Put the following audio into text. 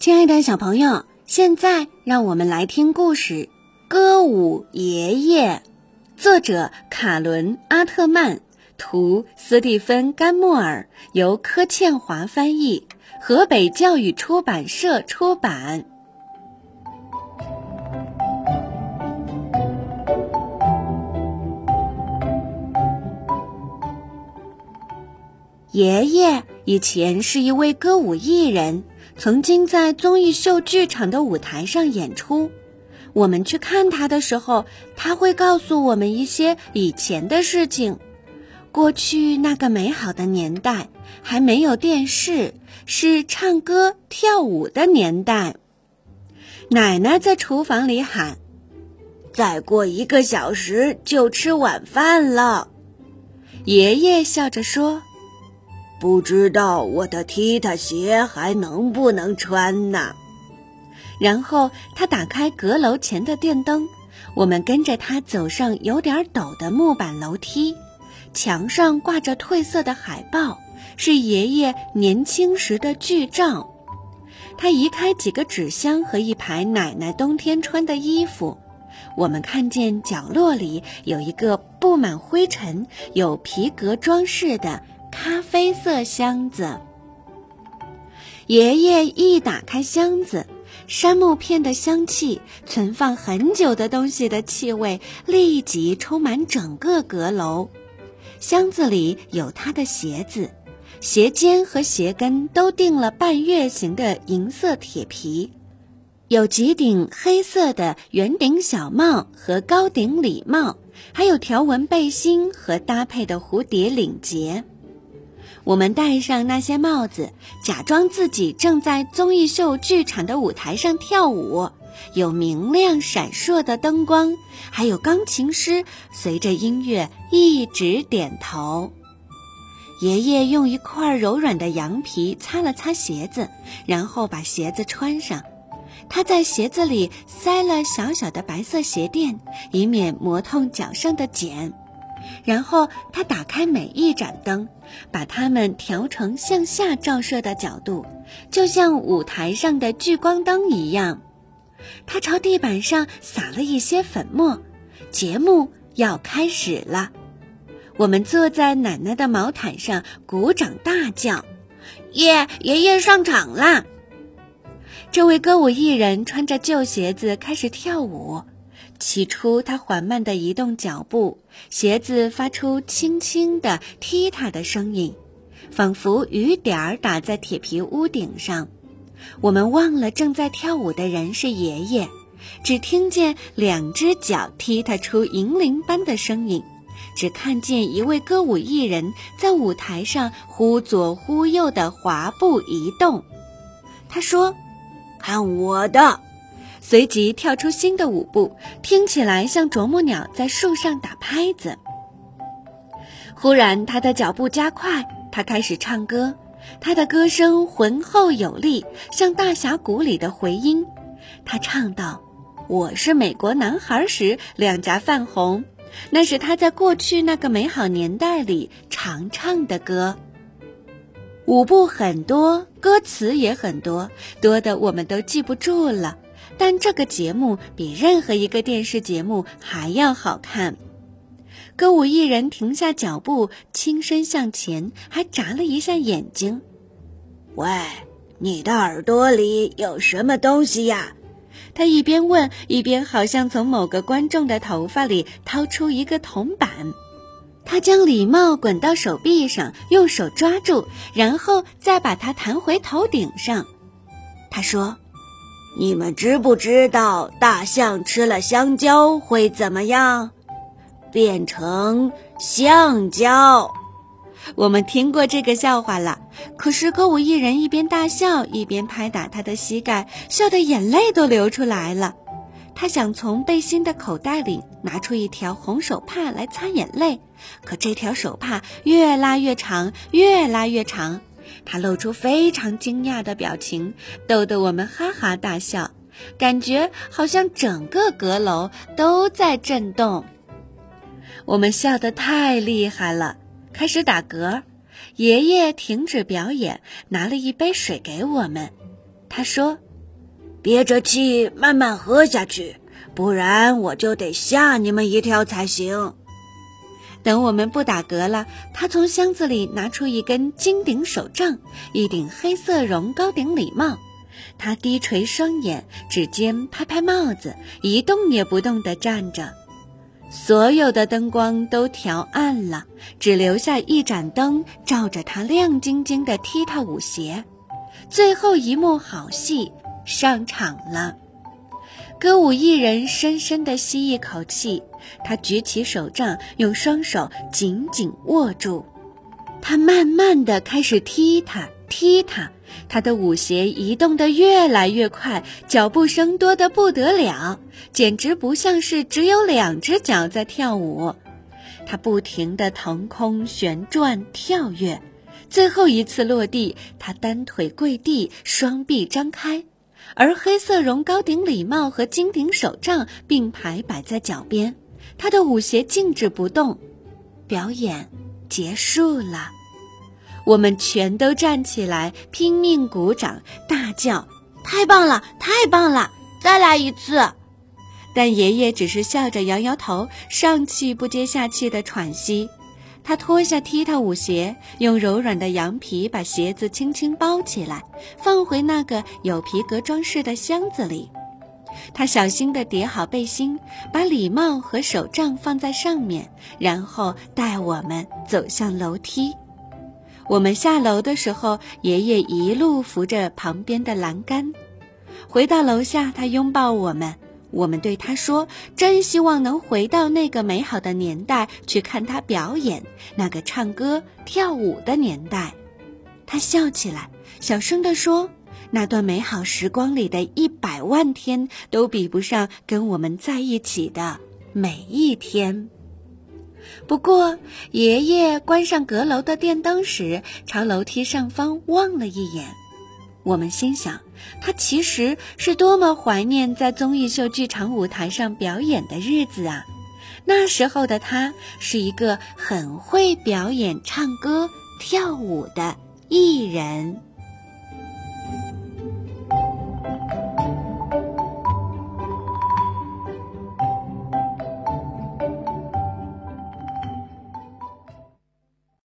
亲爱的小朋友，现在让我们来听故事《歌舞爷爷》，作者卡伦·阿特曼，图斯蒂芬·甘莫尔，由柯倩华翻译，河北教育出版社出版。爷爷以前是一位歌舞艺人。曾经在综艺秀剧场的舞台上演出，我们去看他的时候，他会告诉我们一些以前的事情。过去那个美好的年代还没有电视，是唱歌跳舞的年代。奶奶在厨房里喊：“再过一个小时就吃晚饭了。”爷爷笑着说。不知道我的踢踏鞋还能不能穿呢？然后他打开阁楼前的电灯，我们跟着他走上有点陡的木板楼梯，墙上挂着褪色的海报，是爷爷年轻时的剧照。他移开几个纸箱和一排奶奶冬天穿的衣服，我们看见角落里有一个布满灰尘、有皮革装饰的。咖啡色箱子。爷爷一打开箱子，杉木片的香气、存放很久的东西的气味立即充满整个阁楼。箱子里有他的鞋子，鞋尖和鞋跟都钉了半月形的银色铁皮，有几顶黑色的圆顶小帽和高顶礼帽，还有条纹背心和搭配的蝴蝶领结。我们戴上那些帽子，假装自己正在综艺秀剧场的舞台上跳舞，有明亮闪烁的灯光，还有钢琴师随着音乐一直点头。爷爷用一块柔软的羊皮擦了擦鞋子，然后把鞋子穿上。他在鞋子里塞了小小的白色鞋垫，以免磨痛脚上的茧。然后他打开每一盏灯，把它们调成向下照射的角度，就像舞台上的聚光灯一样。他朝地板上撒了一些粉末，节目要开始了。我们坐在奶奶的毛毯上，鼓掌大叫：“耶！爷爷上场啦！”这位歌舞艺人穿着旧鞋子开始跳舞。起初，他缓慢地移动脚步，鞋子发出轻轻的踢踏的声音，仿佛雨点儿打在铁皮屋顶上。我们忘了正在跳舞的人是爷爷，只听见两只脚踢踏出银铃般的声音，只看见一位歌舞艺人在舞台上忽左忽右的滑步移动。他说：“看我的。”随即跳出新的舞步，听起来像啄木鸟在树上打拍子。忽然，他的脚步加快，他开始唱歌。他的歌声浑厚有力，像大峡谷里的回音。他唱道：“我是美国男孩时，两颊泛红。”那是他在过去那个美好年代里常唱的歌。舞步很多，歌词也很多，多的我们都记不住了。但这个节目比任何一个电视节目还要好看。歌舞艺人停下脚步，轻身向前，还眨了一下眼睛。“喂，你的耳朵里有什么东西呀？”他一边问，一边好像从某个观众的头发里掏出一个铜板。他将礼帽滚到手臂上，用手抓住，然后再把它弹回头顶上。他说。你们知不知道大象吃了香蕉会怎么样？变成橡胶。我们听过这个笑话了。可是歌舞艺人一边大笑一边拍打他的膝盖，笑得眼泪都流出来了。他想从背心的口袋里拿出一条红手帕来擦眼泪，可这条手帕越拉越长，越拉越长。他露出非常惊讶的表情，逗得我们哈哈大笑，感觉好像整个阁楼都在震动。我们笑得太厉害了，开始打嗝。爷爷停止表演，拿了一杯水给我们。他说：“憋着气慢慢喝下去，不然我就得吓你们一跳才行。等我们不打嗝了，他从箱子里拿出一根金顶手杖，一顶黑色绒高顶礼帽。他低垂双眼，指尖拍拍帽子，一动也不动地站着。所有的灯光都调暗了，只留下一盏灯照着他亮晶晶的踢踏舞鞋。最后一幕好戏上场了。歌舞艺人深深地吸一口气，他举起手杖，用双手紧紧握住。他慢慢地开始踢踏踢踏，他的舞鞋移动得越来越快，脚步声多得不得了。简直不像是只有两只脚在跳舞，他不停地腾空旋转跳跃，最后一次落地，他单腿跪地，双臂张开，而黑色绒高顶礼帽和金顶手杖并排摆在脚边，他的舞鞋静止不动。表演结束了，我们全都站起来，拼命鼓掌，大叫：“太棒了，太棒了！再来一次！”但爷爷只是笑着摇摇头，上气不接下气的喘息。他脱下踢踏舞鞋，用柔软的羊皮把鞋子轻轻包起来，放回那个有皮革装饰的箱子里。他小心地叠好背心，把礼帽和手杖放在上面，然后带我们走向楼梯。我们下楼的时候，爷爷一路扶着旁边的栏杆。回到楼下，他拥抱我们。我们对他说：“真希望能回到那个美好的年代去看他表演，那个唱歌跳舞的年代。”他笑起来，小声地说：“那段美好时光里的一百万天都比不上跟我们在一起的每一天。”不过，爷爷关上阁楼的电灯时，朝楼梯上方望了一眼。我们心想，他其实是多么怀念在综艺秀剧场舞台上表演的日子啊！那时候的他是一个很会表演、唱歌、跳舞的艺人。